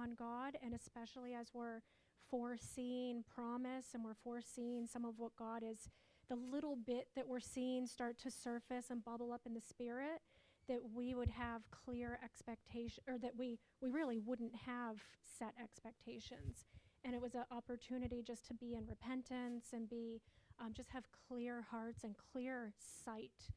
on God, and especially as we're foreseeing promise and we're foreseeing some of what God is, the little bit that we're seeing start to surface and bubble up in the spirit, that we would have clear expectation, or that we, we really wouldn't have set expectations. And it was an opportunity just to be in repentance and be, um, just have clear hearts and clear sight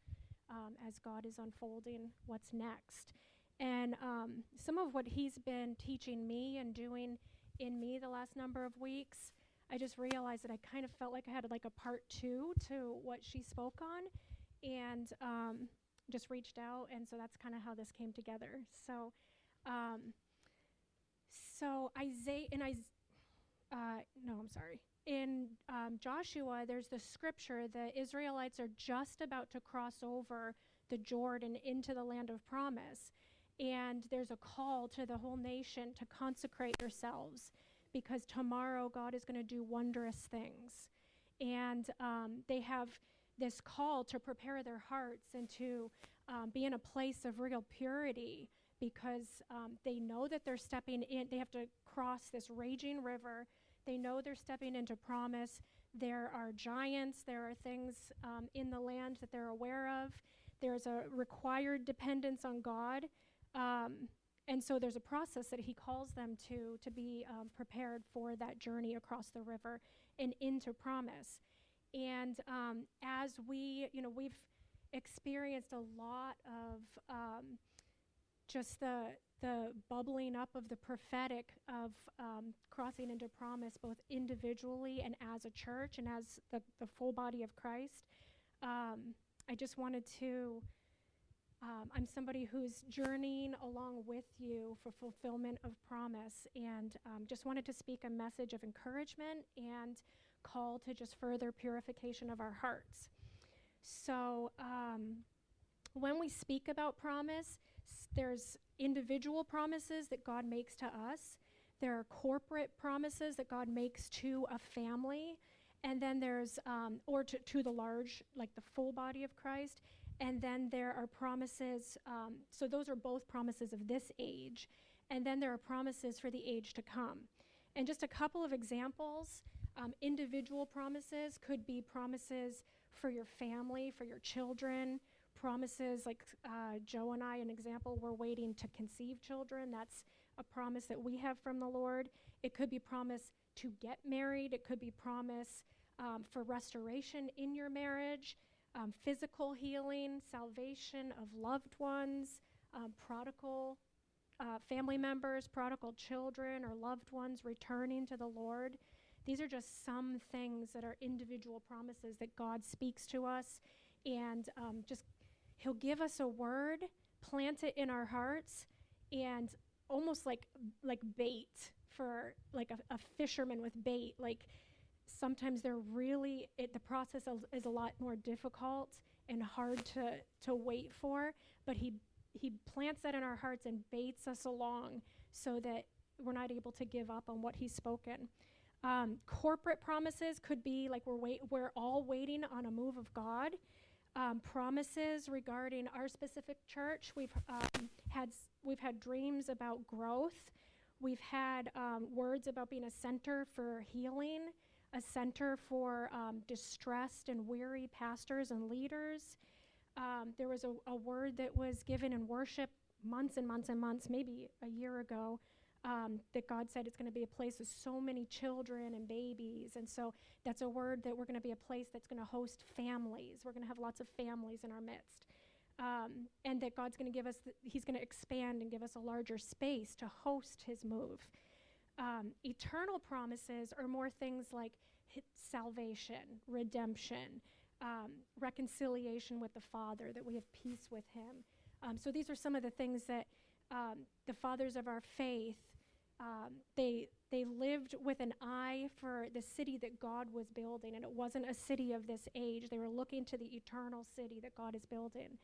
um, as God is unfolding what's next. And um, some of what He's been teaching me and doing in me the last number of weeks, I just realized that I kind of felt like I had like a part two to what she spoke on, and um, just reached out, and so that's kind of how this came together. So, um, so Isaiah in Isaiah, uh, no, I'm sorry. In um, Joshua, there's the scripture the Israelites are just about to cross over the Jordan into the land of promise. And there's a call to the whole nation to consecrate yourselves because tomorrow God is going to do wondrous things. And um, they have this call to prepare their hearts and to um, be in a place of real purity because um, they know that they're stepping in, they have to cross this raging river. They know they're stepping into promise. There are giants, there are things um, in the land that they're aware of. There's a required dependence on God. Um, and so there's a process that he calls them to to be um, prepared for that journey across the river and into promise. And um, as we, you know, we've experienced a lot of um, just the the bubbling up of the prophetic of um, crossing into promise, both individually and as a church and as the, the full body of Christ. Um, I just wanted to um, I'm somebody who's journeying along with you for fulfillment of promise and um, just wanted to speak a message of encouragement and call to just further purification of our hearts. So, um, when we speak about promise, there's individual promises that God makes to us, there are corporate promises that God makes to a family, and then there's, um, or to, to the large, like the full body of Christ. And then there are promises, um, so those are both promises of this age. And then there are promises for the age to come. And just a couple of examples um, individual promises could be promises for your family, for your children, promises like uh, Joe and I, an example, we're waiting to conceive children. That's a promise that we have from the Lord. It could be promise to get married, it could be promise um, for restoration in your marriage um, physical healing, salvation of loved ones, um, prodigal uh, family members, prodigal children, or loved ones returning to the Lord. These are just some things that are individual promises that God speaks to us, and um, just He'll give us a word, plant it in our hearts, and almost like like bait for like a, a fisherman with bait, like sometimes they're really it, the process is a lot more difficult and hard to to wait for but he he plants that in our hearts and baits us along so that we're not able to give up on what he's spoken. Um, corporate promises could be like we're wait we're all waiting on a move of god. Um, promises regarding our specific church we've um, had we've had dreams about growth. We've had um, words about being a center for healing a center for um, distressed and weary pastors and leaders. Um, there was a, a, word that was given in worship months and months and months, maybe a year ago, um, that God said it's going to be a place with so many children and babies. And so that's a word that we're going to be a place that's going to host families. We're going to have lots of families in our midst. Um, and that God's going to give us, th- He's going to expand and give us a larger space to host His move. Um, eternal promises are more things like salvation, redemption, um, reconciliation with the Father, that we have peace with Him. Um, so these are some of the things that um, the fathers of our faith um, they they lived with an eye for the city that God was building, and it wasn't a city of this age. They were looking to the eternal city that God is building.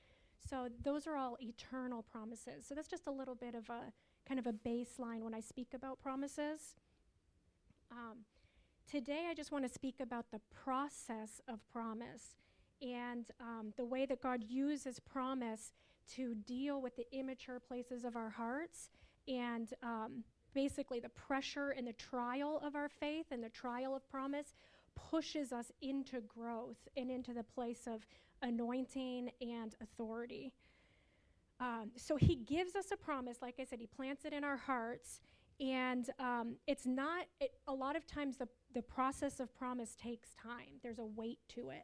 So those are all eternal promises. So that's just a little bit of a kind of a baseline when I speak about promises. Um, today, I just want to speak about the process of promise and um, the way that God uses promise to deal with the immature places of our hearts and um, basically the pressure and the trial of our faith and the trial of promise pushes us into growth and into the place of anointing and authority. Um, so he gives us a promise. Like I said, he plants it in our hearts. And um, it's not, it, a lot of times the, the process of promise takes time, there's a weight to it.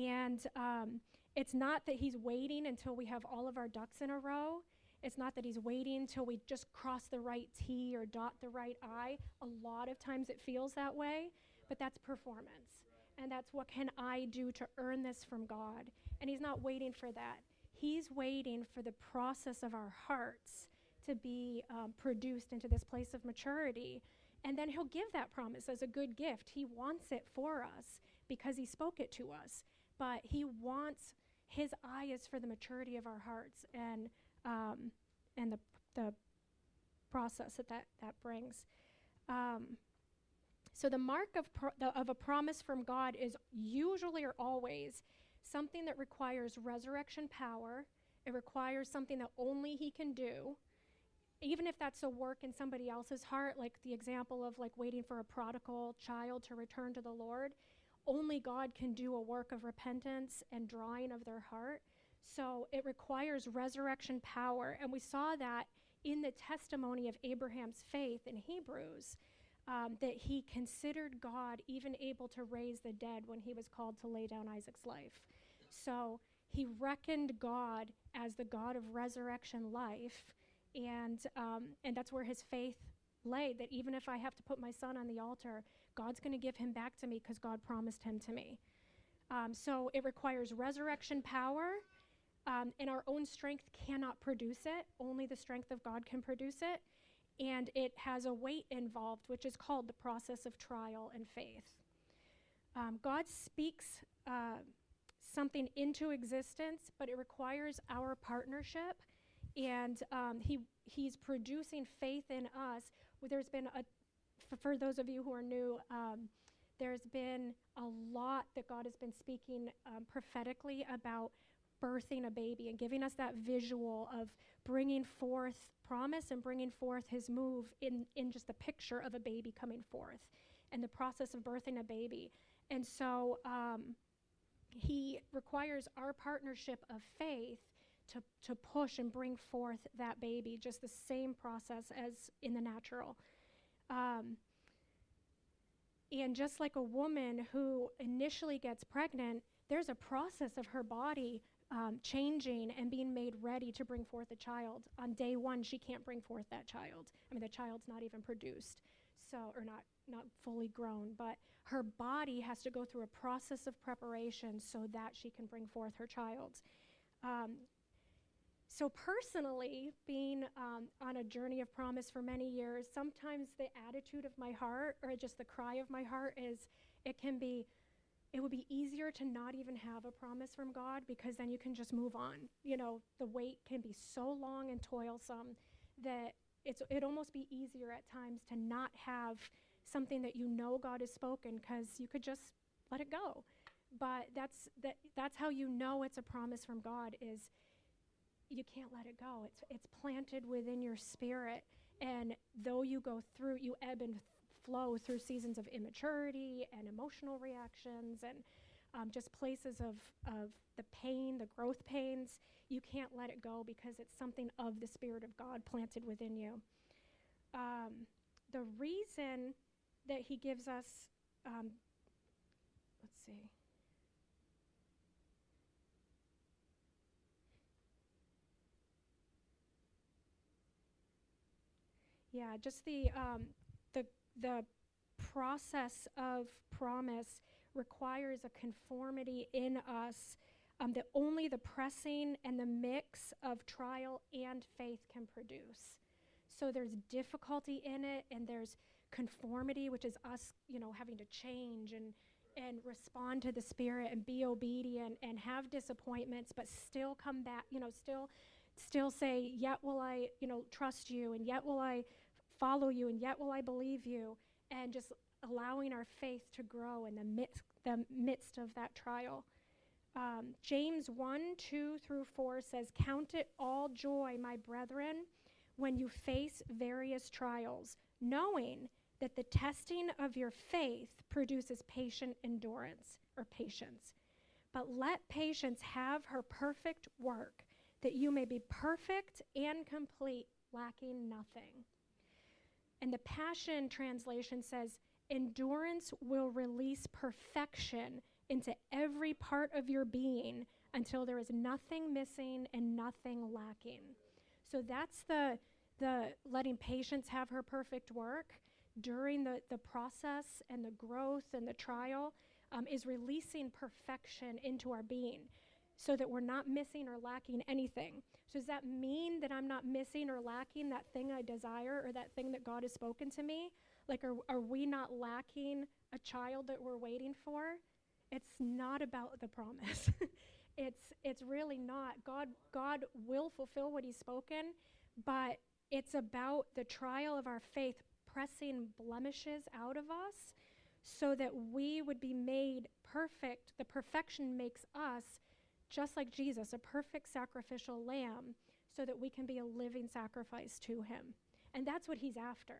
And um, it's not that he's waiting until we have all of our ducks in a row. It's not that he's waiting until we just cross the right T or dot the right I. A lot of times it feels that way, but that's performance. And that's what can I do to earn this from God. And he's not waiting for that. He's waiting for the process of our hearts to be um, produced into this place of maturity. And then he'll give that promise as a good gift. He wants it for us because he spoke it to us. But he wants, his eye is for the maturity of our hearts and, um, and the, the process that that, that brings. Um, so the mark of, pro- the, of a promise from God is usually or always something that requires resurrection power. It requires something that only He can do even if that's a work in somebody else's heart, like the example of like waiting for a prodigal child to return to the Lord, only God can do a work of repentance and drawing of their heart. So it requires resurrection power. And we saw that in the testimony of Abraham's faith in Hebrews, um, that he considered God even able to raise the dead when he was called to lay down Isaac's life. So he reckoned God as the God of resurrection life and um, and that's where his faith lay. That even if I have to put my son on the altar, God's going to give him back to me because God promised him to me. Um, so it requires resurrection power, um, and our own strength cannot produce it. Only the strength of God can produce it, and it has a weight involved, which is called the process of trial and faith. Um, God speaks. Uh, something into existence, but it requires our partnership and um, he he's producing faith in us. There's been a for, those of you who are new. Um, there's been a lot that God has been speaking um, prophetically about birthing a baby and giving us that visual of bringing forth promise and bringing forth his move in, in just the picture of a baby coming forth and the process of birthing a baby. And so um, he requires our partnership of faith to, to push and bring forth that baby, just the same process as in the natural. Um, and just like a woman who initially gets pregnant, there's a process of her body um, changing and being made ready to bring forth a child. On day one, she can't bring forth that child. I mean, the child's not even produced, so or not not fully grown, but her body has to go through a process of preparation so that she can bring forth her child. Um, so, personally, being um, on a journey of promise for many years, sometimes the attitude of my heart or just the cry of my heart is it can be, it would be easier to not even have a promise from God because then you can just move on. You know, the wait can be so long and toilsome that it's, it'd almost be easier at times to not have something that you know God has spoken because you could just let it go. But that's, that, that's how you know it's a promise from God is you can't let it go. It's, it's planted within your spirit. And though you go through, you ebb and flow through seasons of immaturity and emotional reactions and um, just places of, of the pain, the growth pains, you can't let it go because it's something of the Spirit of God planted within you. Um, the reason that He gives us, um, let's see. Yeah, just the um, the the process of promise requires a conformity in us um, that only the pressing and the mix of trial and faith can produce. So there's difficulty in it, and there's conformity, which is us, you know, having to change and and respond to the Spirit and be obedient and have disappointments, but still come back, you know, still still say, yet will I, you know, trust you, and yet will I follow you, and yet will I believe you, and just allowing our faith to grow in the midst, the midst of that trial. Um, James 1 2 through 4 says, Count it all joy, my brethren, when you face various trials, knowing that the testing of your faith produces patient endurance or patience. But let patience have her perfect work, that you may be perfect and complete, lacking nothing. And the Passion Translation says, Endurance will release perfection into every part of your being until there is nothing missing and nothing lacking. So that's the, the letting patience have her perfect work during the, the process and the growth and the trial um, is releasing perfection into our being so that we're not missing or lacking anything. So, does that mean that I'm not missing or lacking that thing I desire or that thing that God has spoken to me? Like, are, are we not lacking a child that we're waiting for? It's not about the promise. it's, it's really not. God, God will fulfill what He's spoken, but it's about the trial of our faith pressing blemishes out of us so that we would be made perfect. The perfection makes us just like Jesus, a perfect sacrificial lamb, so that we can be a living sacrifice to him. And that's what he's after.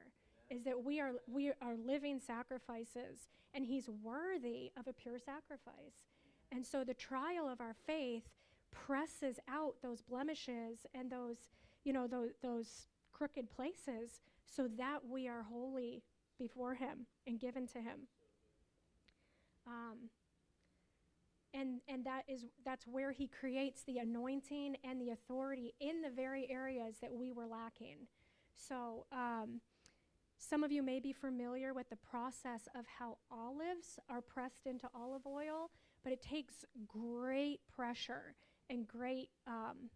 Is that we are we are living sacrifices and he's worthy of a pure sacrifice. And so the trial of our faith presses out those blemishes and those, you know, those, those crooked places so that we are holy before him and given to him. Um, and and that is that's where he creates the anointing and the authority in the very areas that we were lacking so um, some of you may be familiar with the process of how olives are pressed into olive oil but it takes great pressure and great um,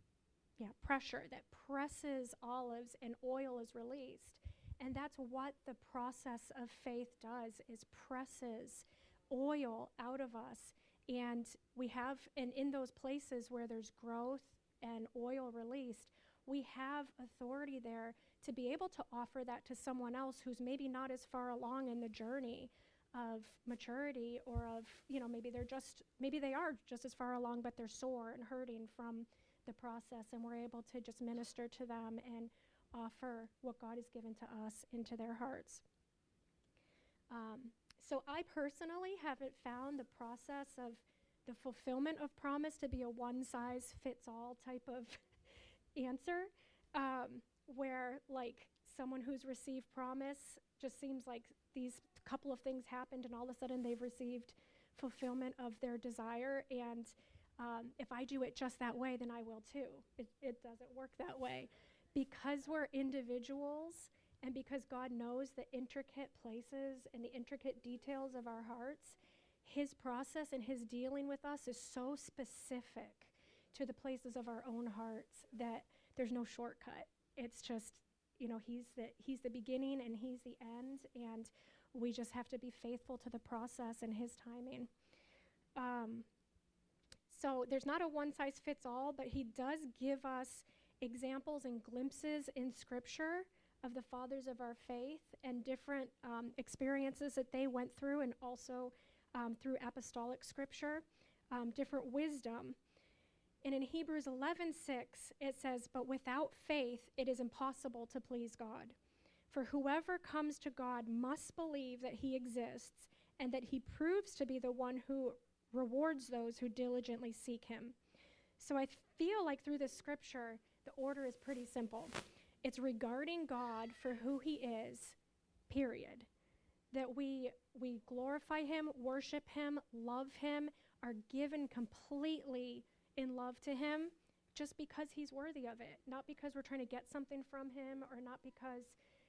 yeah pressure that presses olives and oil is released. And that's what the process of faith does is presses oil out of us. And we have, and in those places where there's growth and oil released, we have authority there to be able to offer that to someone else who's maybe not as far along in the journey of maturity or of, you know, maybe they're just, maybe they are just as far along, but they're sore and hurting from the process. And we're able to just minister to them and offer what God has given to us into their hearts. Um, so I personally haven't found the process of the fulfillment of promise to be a one size fits all type of answer, um, where like someone who's received promise just seems like these couple of things happened and all of a sudden they've received fulfillment of their desire. And um, if I do it just that way, then I will too. It, it doesn't work that way. Because we're individuals and because God knows the intricate places and the intricate details of our hearts, His process and His dealing with us is so specific to the places of our own hearts that there's no shortcut. It's just, you know, He's the, he's the beginning and He's the end, and we just have to be faithful to the process and His timing. Um, so there's not a one size fits all, but He does give us examples and glimpses in Scripture of the fathers of our faith and different um, experiences that they went through, and also um, through apostolic scripture, um, different wisdom. And in Hebrews 11:6, it says, "But without faith, it is impossible to please God. For whoever comes to God must believe that He exists, and that He proves to be the one who rewards those who diligently seek Him." So I feel like through this scripture, the order is pretty simple. It's regarding God for who he is, period. That we we glorify him, worship him, love him, are given completely in love to him just because he's worthy of it, not because we're trying to get something from him or not because,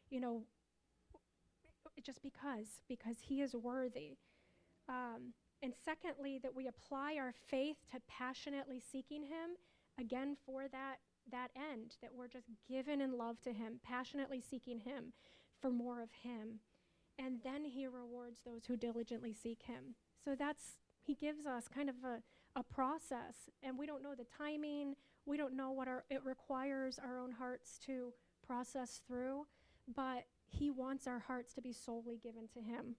you know, just because, because he is worthy. Um, and secondly, that we apply our faith to passionately seeking him, again, for that that end, that we're just given in love to Him, passionately seeking Him for more of Him. And then He rewards those who diligently seek Him. So that's, He gives us kind of a, a process, and we don't know the timing, we don't know what our, it requires our own hearts to process through, but He wants our hearts to be solely given to Him.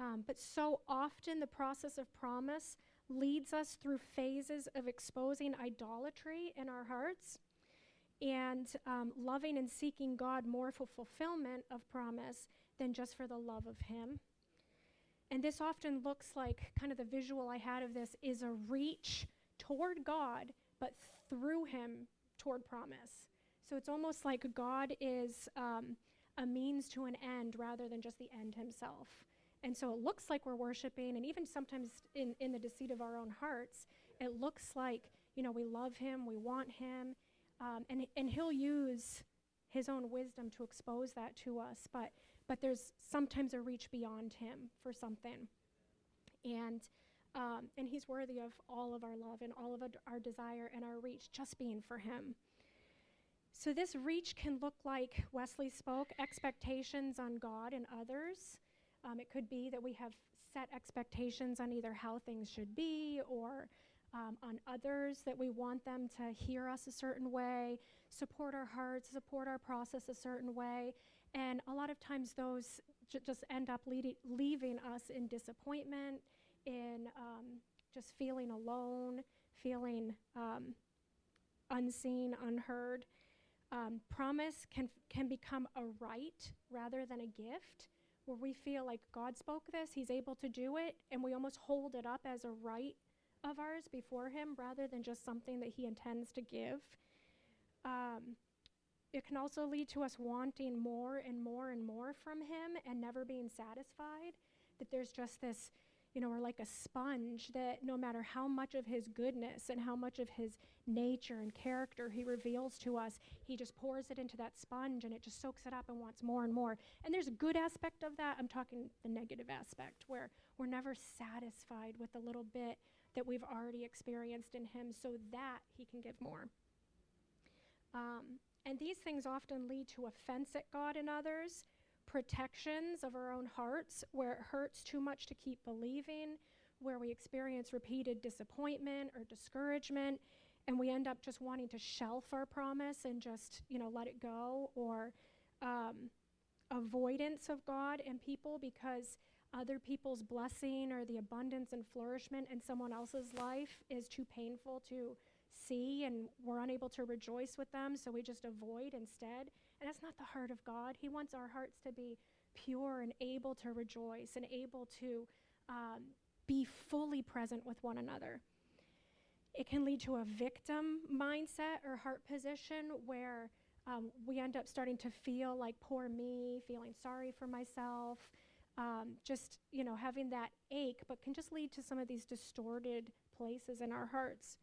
Um, but so often the process of promise leads us through phases of exposing idolatry in our hearts. and um, loving and seeking God more for fulfillment of promise than just for the love of Him. And this often looks like kind of the visual I had of this is a reach toward God, but through Him toward promise. So it's almost like God is um, a means to an end rather than just the end Himself. And so it looks like we're worshiping, and even sometimes in, in the deceit of our own hearts, it looks like, you know, we love Him, we want Him, um, and, and He'll use His own wisdom to expose that to us. But but there's sometimes a reach beyond him for something. And um, and he's worthy of all of our love and all of our desire and our reach just being for him. So this reach can look like Wesley spoke expectations on God and others. Um, it could be that we have set expectations on either how things should be or um, on others, that we want them to hear us a certain way, support our hearts, support our process a certain way. And a lot of times those just end up leaving us in disappointment, in um, just feeling alone, feeling um, unseen, unheard. Um, promise can, can become a right rather than a gift, where we feel like God spoke this, He's able to do it, and we almost hold it up as a right of ours before Him rather than just something that He intends to give. Um, it can also lead to us wanting more and more and more from Him and never being satisfied. That there's just this, you know, we're like a sponge that no matter how much of His goodness and how much of His nature and character He reveals to us, He just pours it into that sponge and it just soaks it up and wants more and more. And there's a good aspect of that. I'm talking the negative aspect where we're never satisfied with the little bit that we've already experienced in Him so that He can give more. Um, and these things often lead to offense at God and others, protections of our own hearts, where it hurts too much to keep believing, where we experience repeated disappointment or discouragement, and we end up just wanting to shelf our promise and just, you know, let it go, or um, avoidance of God and people because other people's blessing or the abundance and flourishment in someone else's life is too painful to see and we're unable to rejoice with them, so we just avoid instead. And that's not the heart of God. He wants our hearts to be pure and able to rejoice and able to um, be fully present with one another. It can lead to a victim mindset or heart position where um, we end up starting to feel like poor me, feeling sorry for myself, um, just you know having that ache, but can just lead to some of these distorted places in our hearts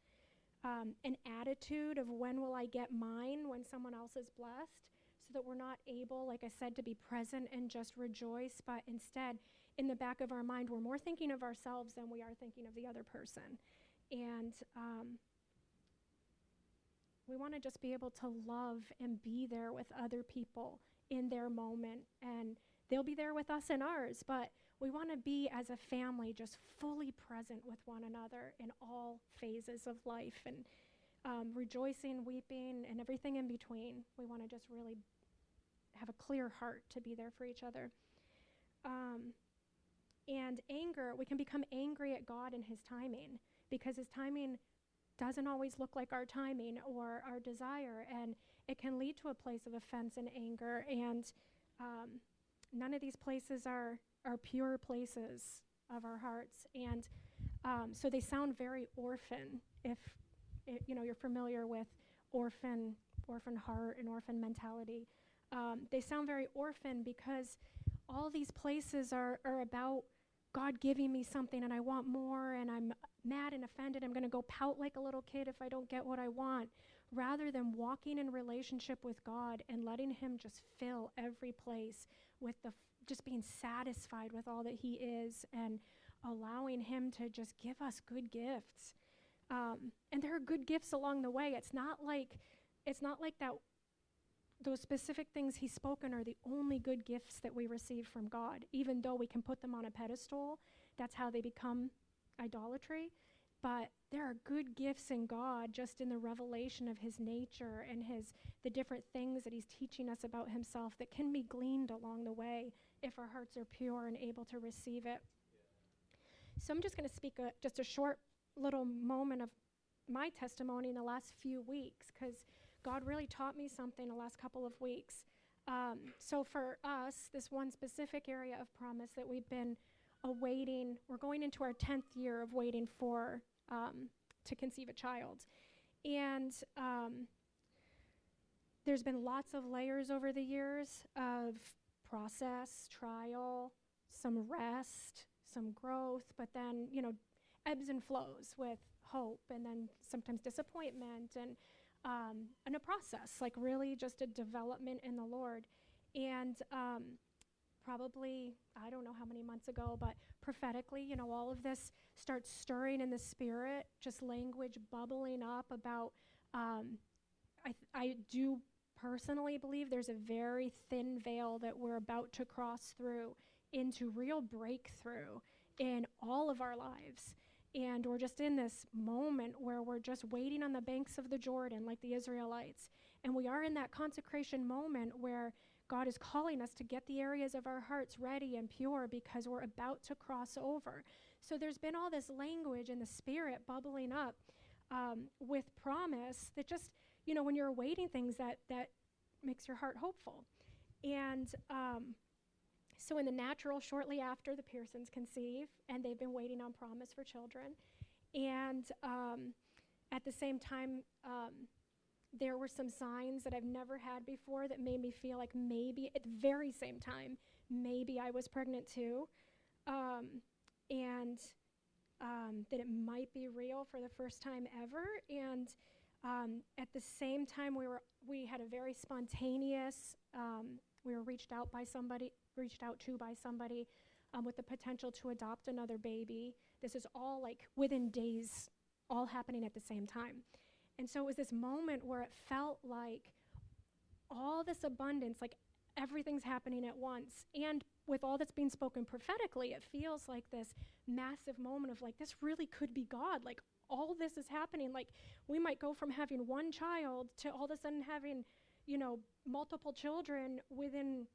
um, an attitude of when will I get mine when someone else is blessed, so that we're not able, like I said, to be present and just rejoice, but instead, in the back of our mind, we're more thinking of ourselves than we are thinking of the other person. And um, we want to just be able to love and be there with other people in their moment. And they'll be there with us in ours, but we want to be as a family just fully present with one another in all phases of life and um, rejoicing, weeping, and everything in between. We want to just really have a clear heart to be there for each other. Um, and anger, we can become angry at God and His timing because His timing doesn't always look like our timing or our desire, and it can lead to a place of offense and anger. And um, none of these places are are pure places of our hearts. And um, so they sound very orphan if it, you know you're familiar with orphan orphan heart and orphan mentality. Um, they sound very orphan because all these places are, are about God giving me something and I want more and I'm mad and offended. I'm going to go pout like a little kid if I don't get what I want, rather than walking in relationship with God and letting Him just fill every place with the just being satisfied with all that He is and allowing Him to just give us good gifts. Um, and there are good gifts along the way. It's not like it's not like that. Those specific things He's spoken are the only good gifts that we receive from God. Even though we can put them on a pedestal, that's how they become idolatry. But there are good gifts in God just in the revelation of his nature and his the different things that he's teaching us about himself that can be gleaned along the way if our hearts are pure and able to receive it. So I'm just going to speak a, just a short little moment of my testimony in the last few weeks because God really taught me something the last couple of weeks. Um, so for us, this one specific area of promise that we've been awaiting, we're going into our 10th year of waiting for um, to conceive a child. And um, there's been lots of layers over the years of process, trial, some rest, some growth, but then, you know, ebbs and flows with hope and then sometimes disappointment and um, and a process, like really just a development in the Lord. And um, probably, I don't know how many months ago, but prophetically, you know, all of this starts stirring in the spirit, just language bubbling up about. Um, I, I do personally believe there's a very thin veil that we're about to cross through into real breakthrough in all of our lives. And we're just in this moment where we're just waiting on the banks of the Jordan like the Israelites. And we are in that consecration moment where God is calling us to get the areas of our hearts ready and pure because we're about to cross over. So there's been all this language in the spirit bubbling up um, with promise that just, you know, when you're awaiting things that, that makes your heart hopeful. And um, so, in the natural, shortly after the Pearsons conceive, and they've been waiting on promise for children. And um, at the same time, um, there were some signs that I've never had before that made me feel like maybe at the very same time, maybe I was pregnant too. Um, and um, that it might be real for the first time ever. And um, at the same time, we were we had a very spontaneous. Um, we were reached out by somebody, reached out to by somebody, um, with the potential to adopt another baby. This is all like within days, all happening at the same time. And so it was this moment where it felt like all this abundance, like everything's happening at once. And with all that's being spoken prophetically, it feels like this massive moment of like, this really could be God. Like all this is happening. Like we might go from having one child to all of a sudden having, you know, multiple children within,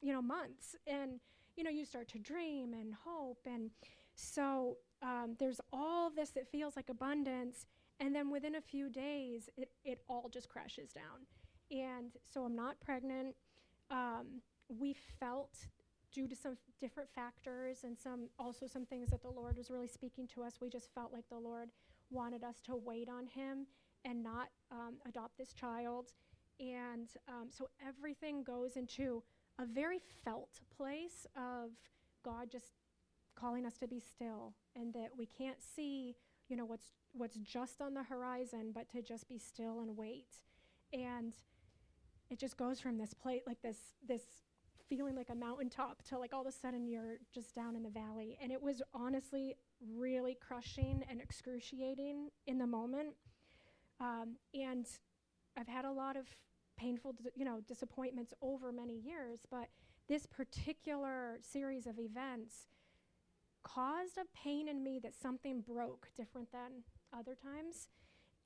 you know, months. And, you know, you start to dream and hope. And so um, there's all this that feels like abundance. And then within a few days, it, it all just crashes down. And so I'm not pregnant. Um, we felt due to some different factors and some also some things that the Lord was really speaking to us, we just felt like the Lord wanted us to wait on him and not um, adopt this child. And um, so everything goes into a very felt place of God just calling us to be still and that we can't see, you know, what's what's just on the horizon, but to just be still and wait. And it just goes from this place like this this feeling like a mountaintop to like all of a sudden you're just down in the valley. And it was honestly really crushing and excruciating in the moment. Um, and I've had a lot of painful, you know, disappointments over many years, but this particular series of events caused a pain in me that something broke different than other times.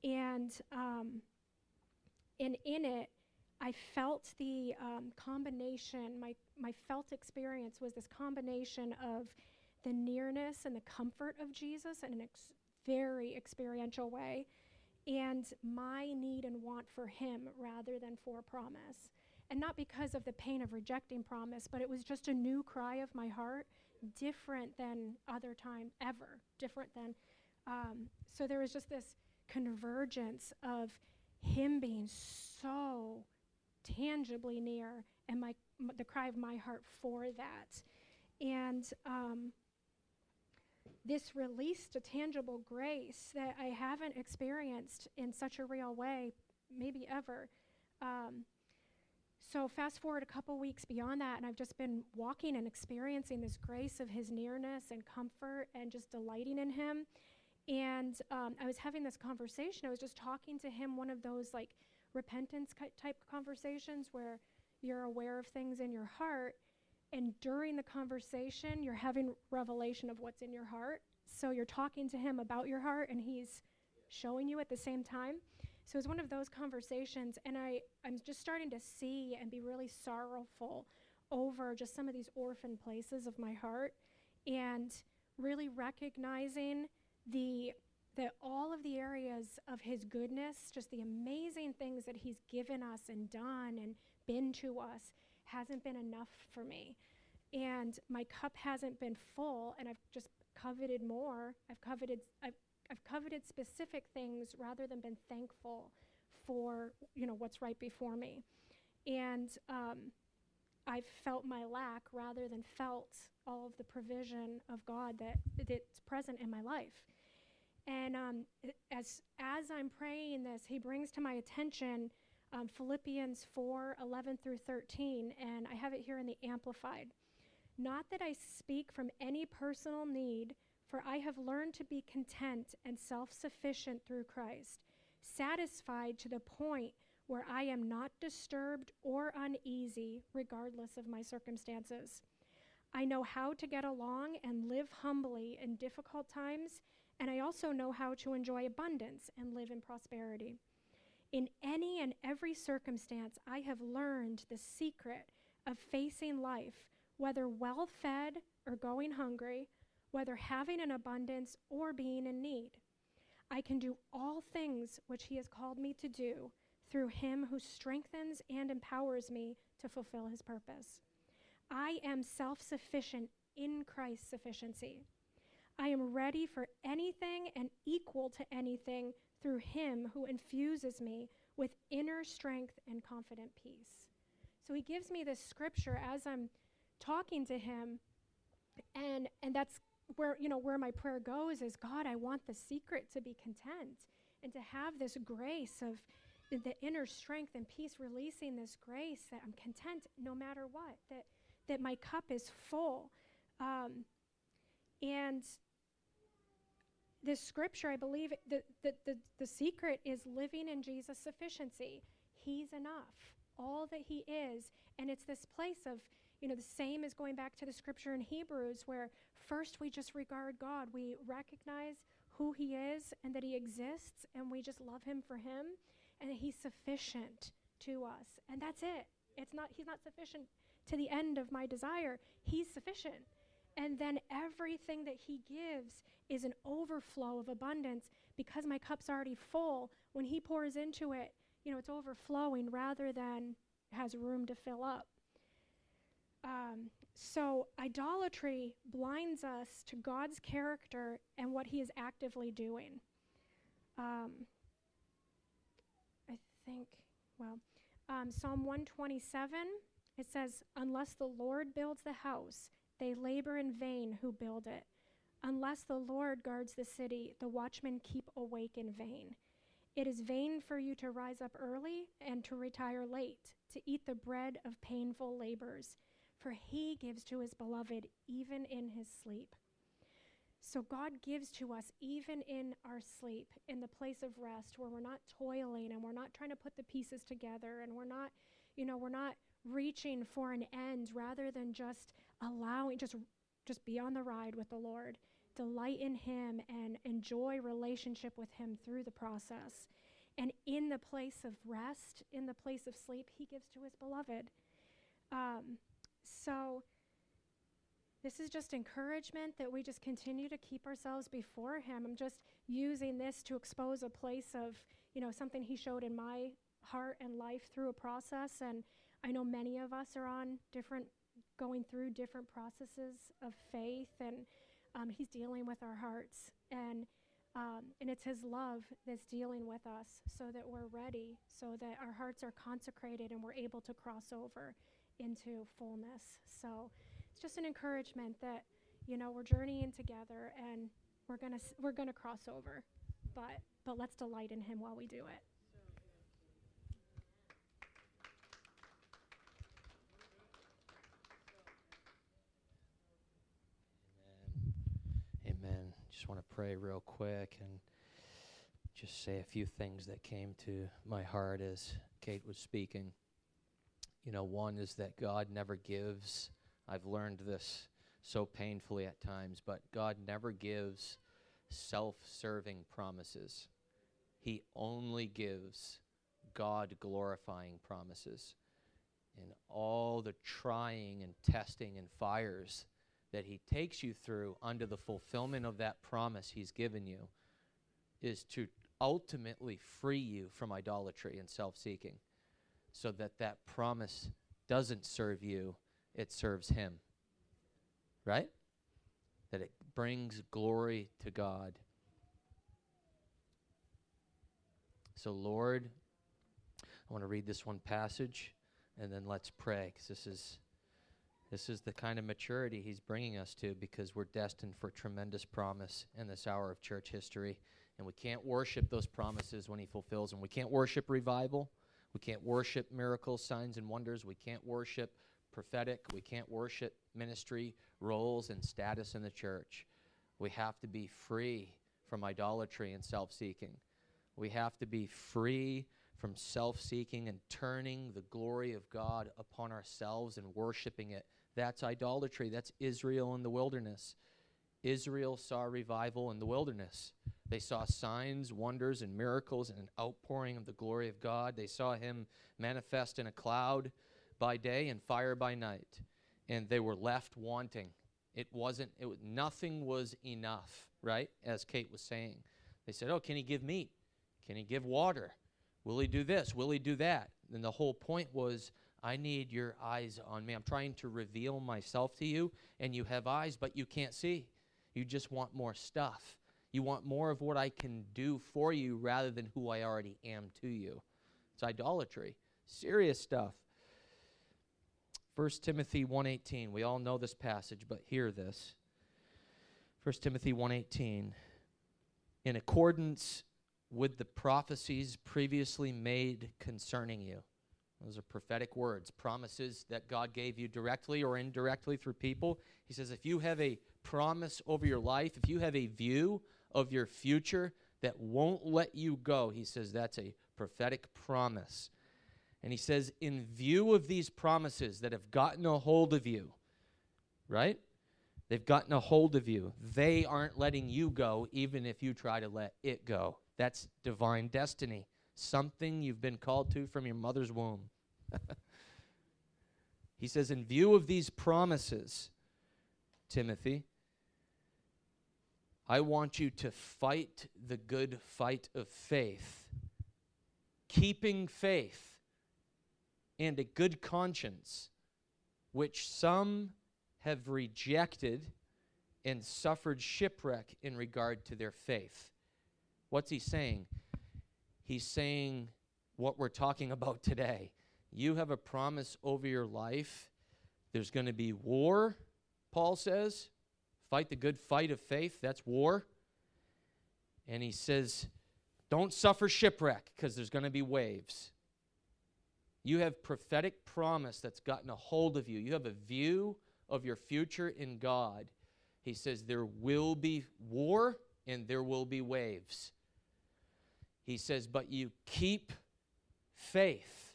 And, um, and in it, I felt the um, combination, my, my felt experience was this combination of the nearness and the comfort of Jesus in a ex- very experiential way, and my need and want for Him rather than for promise. And not because of the pain of rejecting promise, but it was just a new cry of my heart, different than other time ever, different than. Um, so there was just this convergence of Him being so tangibly near and my, m- the cry of my heart for that. And um, this released a tangible grace that I haven't experienced in such a real way, maybe ever. Um, so, fast forward a couple weeks beyond that, and I've just been walking and experiencing this grace of His nearness and comfort and just delighting in Him. And um, I was having this conversation. I was just talking to Him, one of those like repentance type conversations where you're aware of things in your heart and during the conversation, you're having revelation of what's in your heart. So you're talking to him about your heart, and he's showing you at the same time. So it's one of those conversations, and I, I'm just starting to see and be really sorrowful over just some of these orphan places of my heart and really recognizing the that all of the areas of his goodness, just the amazing things that he's given us and done and been to us, hasn't been enough for me. And my cup hasn't been full, and I've just coveted more. I've coveted, I've, I've coveted specific things rather than been thankful for, you know, what's right before me. And um, I've felt my lack rather than felt all of the provision of God that that's present in my life. And um, as as I'm praying this, He brings to my attention um, Philippians 4 11 through 13, and I have it here in the Amplified. Not that I speak from any personal need, for I have learned to be content and self sufficient through Christ, satisfied to the point where I am not disturbed or uneasy, regardless of my circumstances. I know how to get along and live humbly in difficult times, and I also know how to enjoy abundance and live in prosperity. In any and every circumstance, I have learned the secret of facing life, whether well fed or going hungry, whether having an abundance or being in need. I can do all things which He has called me to do through him who strengthens and empowers me to fulfill his purpose. I am self sufficient in Christ's sufficiency. I am ready for anything and equal to anything through him who infuses me with inner strength and confident peace. So he gives me this scripture as I'm talking to him and and that's where you know where my prayer goes is God, I want the secret to be content and to have this grace of the inner strength and peace, releasing this grace that I'm content no matter what, that, that my cup is full. Um, and this scripture, I believe the, the, the, the secret is living in Jesus' sufficiency. He's enough, all that He is. And it's this place of, you know, the same as going back to the scripture in Hebrews, where first we just regard God, we recognize who He is and that He exists, and we just love Him for Him and he's sufficient to us. And that's it. It's not he's not sufficient to the end of my desire. He's sufficient. And then everything that he gives is an overflow of abundance because my cup's already full. When he pours into it, you know, it's overflowing rather than has room to fill up. Um, so, idolatry blinds us to God's character and what He is actively doing. Um, I think, well, um, Psalm 127, it says, Unless the Lord builds the house, they labor in vain who build it. Unless the Lord guards the city, the watchmen keep awake in vain. It is vain for you to rise up early and to retire late, to eat the bread of painful labors, for he gives to his beloved even in his sleep. So God gives to us even in our sleep, in the place of rest where we're not toiling and we're not trying to put the pieces together and we're not, you know, we're not reaching for an end rather than just allowing just just be on the ride with the Lord. Delight in him and enjoy relationship with him through the process. And in the place of rest, in the place of sleep, he gives to his beloved. Um, so this is just encouragement that we just continue to keep ourselves before Him. I'm just using this to expose a place of, you know, something He showed in my heart and life through a process. And I know many of us are on different, going through different processes of faith, and um, He's dealing with our hearts. And um, and it's His love that's dealing with us so that we're ready, so that our hearts are consecrated and we're able to cross over into fullness. So it's just an encouragement that you know we're journeying together and we're gonna we're gonna cross over, but but let's delight in Him while we do it. Amen. Amen. Just want to pray real quick and just say a few things that came to my heart as Kate was speaking. You know, one is that God never gives I've learned this so painfully at times, but God never gives self serving promises. He only gives God glorifying promises. In all the trying and testing and fires that He takes you through under the fulfillment of that promise He's given you, is to ultimately free you from idolatry and self-seeking so that that promise doesn't serve you, it serves him. Right? That it brings glory to God. So, Lord, I want to read this one passage and then let's pray because this is this is the kind of maturity he's bringing us to because we're destined for tremendous promise in this hour of church history. And we can't worship those promises when he fulfills them. We can't worship revival. We can't worship miracles signs and wonders. We can't worship prophetic. We can't worship ministry roles and status in the church. We have to be free from idolatry and self-seeking. We have to be free from self seeking and turning the glory of God upon ourselves and worshiping it. That's idolatry. That's Israel in the wilderness. Israel saw revival in the wilderness. They saw signs, wonders, and miracles and an outpouring of the glory of God. They saw him manifest in a cloud by day and fire by night. And they were left wanting. It wasn't, it was, nothing was enough, right? As Kate was saying. They said, Oh, can he give meat? Can he give water? Will he do this? Will he do that? And the whole point was, I need your eyes on me. I'm trying to reveal myself to you, and you have eyes, but you can't see. You just want more stuff. You want more of what I can do for you rather than who I already am to you. It's idolatry. Serious stuff. 1 Timothy 1:18. We all know this passage, but hear this. 1 Timothy 1:18. In accordance with the prophecies previously made concerning you. Those are prophetic words, promises that God gave you directly or indirectly through people. He says, if you have a promise over your life, if you have a view of your future that won't let you go, he says that's a prophetic promise. And he says, in view of these promises that have gotten a hold of you, right? They've gotten a hold of you. They aren't letting you go, even if you try to let it go. That's divine destiny, something you've been called to from your mother's womb. he says, in view of these promises, Timothy, I want you to fight the good fight of faith, keeping faith and a good conscience, which some have rejected and suffered shipwreck in regard to their faith. What's he saying? He's saying what we're talking about today. You have a promise over your life. There's going to be war, Paul says. Fight the good fight of faith. That's war. And he says, don't suffer shipwreck because there's going to be waves. You have prophetic promise that's gotten a hold of you. You have a view of your future in God. He says there will be war and there will be waves. He says, But you keep faith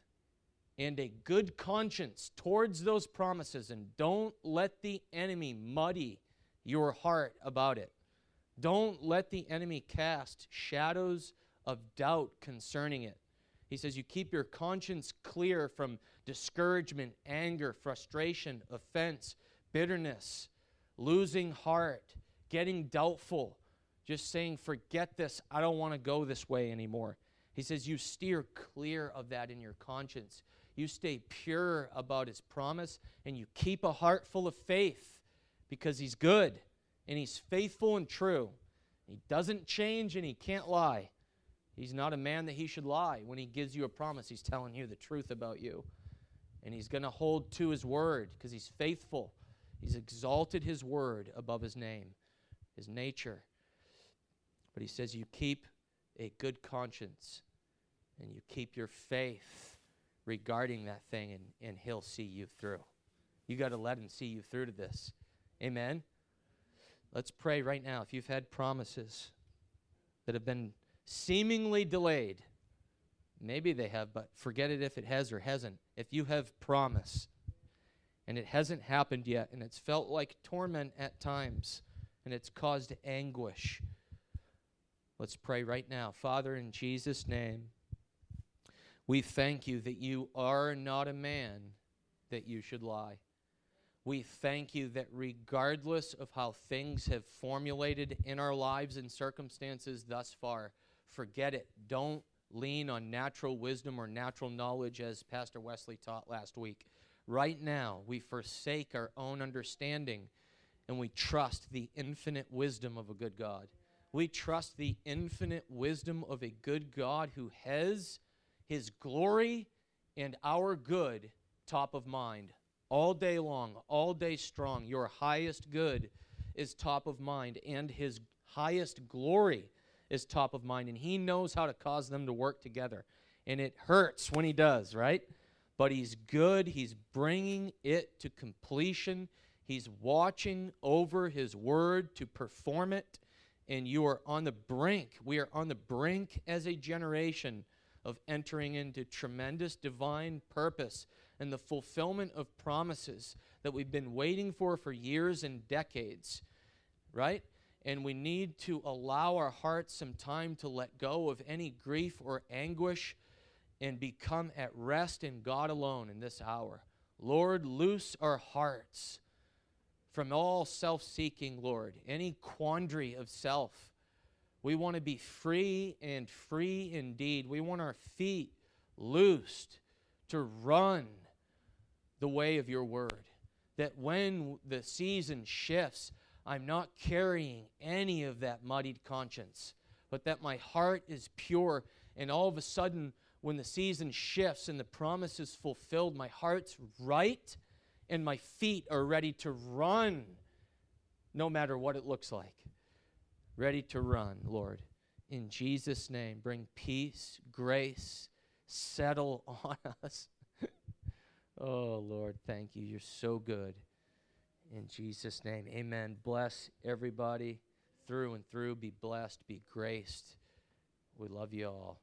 and a good conscience towards those promises, and don't let the enemy muddy your heart about it. Don't let the enemy cast shadows of doubt concerning it. He says, You keep your conscience clear from discouragement, anger, frustration, offense, bitterness, losing heart, getting doubtful, just saying, forget this, I don't want to go this way anymore. He says, you steer clear of that in your conscience. You stay pure about his promise, and you keep a heart full of faith because he's good and he's faithful and true. He doesn't change and he can't lie. He's not a man that he should lie. When he gives you a promise, he's telling you the truth about you. And he's going to hold to his word because he's faithful. He's exalted his word above his name, his nature. But he says, You keep a good conscience and you keep your faith regarding that thing, and, and he'll see you through. You got to let him see you through to this. Amen. Let's pray right now. If you've had promises that have been seemingly delayed, maybe they have, but forget it if it has or hasn't. If you have promise and it hasn't happened yet, and it's felt like torment at times, and it's caused anguish Let's pray right now. Father, in Jesus' name, we thank you that you are not a man that you should lie. We thank you that regardless of how things have formulated in our lives and circumstances thus far, forget it. Don't lean on natural wisdom or natural knowledge, as Pastor Wesley taught last week. Right now, we forsake our own understanding and we trust the infinite wisdom of a good God. We trust the infinite wisdom of a good God who has his glory and our good top of mind all day long, all day strong. Your highest good is top of mind, and his highest glory is top of mind. And he knows how to cause them to work together. And it hurts when he does, right? But he's good. He's bringing it to completion. He's watching over his word to perform it. And you are on the brink. We are on the brink as a generation of entering into tremendous divine purpose and the fulfillment of promises that we've been waiting for for years and decades, right? And we need to allow our hearts some time to let go of any grief or anguish and become at rest in God alone in this hour. Lord, loose our hearts from all self seeking, Lord, any quandary of self. We want to be free and free indeed. We want our feet loosed to run the way of your word. That when the season shifts, I'm not carrying any of that muddied conscience, but that my heart is pure. And all of a sudden, when the season shifts and the promise is fulfilled, my heart's right and my feet are ready to run no matter what it looks like. Ready to run, Lord. In Jesus' name, bring peace, grace, settle on us. Oh, Lord, thank you. You're so good. In Jesus' name, amen. Bless everybody through and through. Be blessed, be graced. We love you all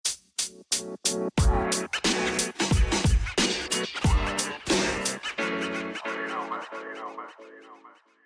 you know, man.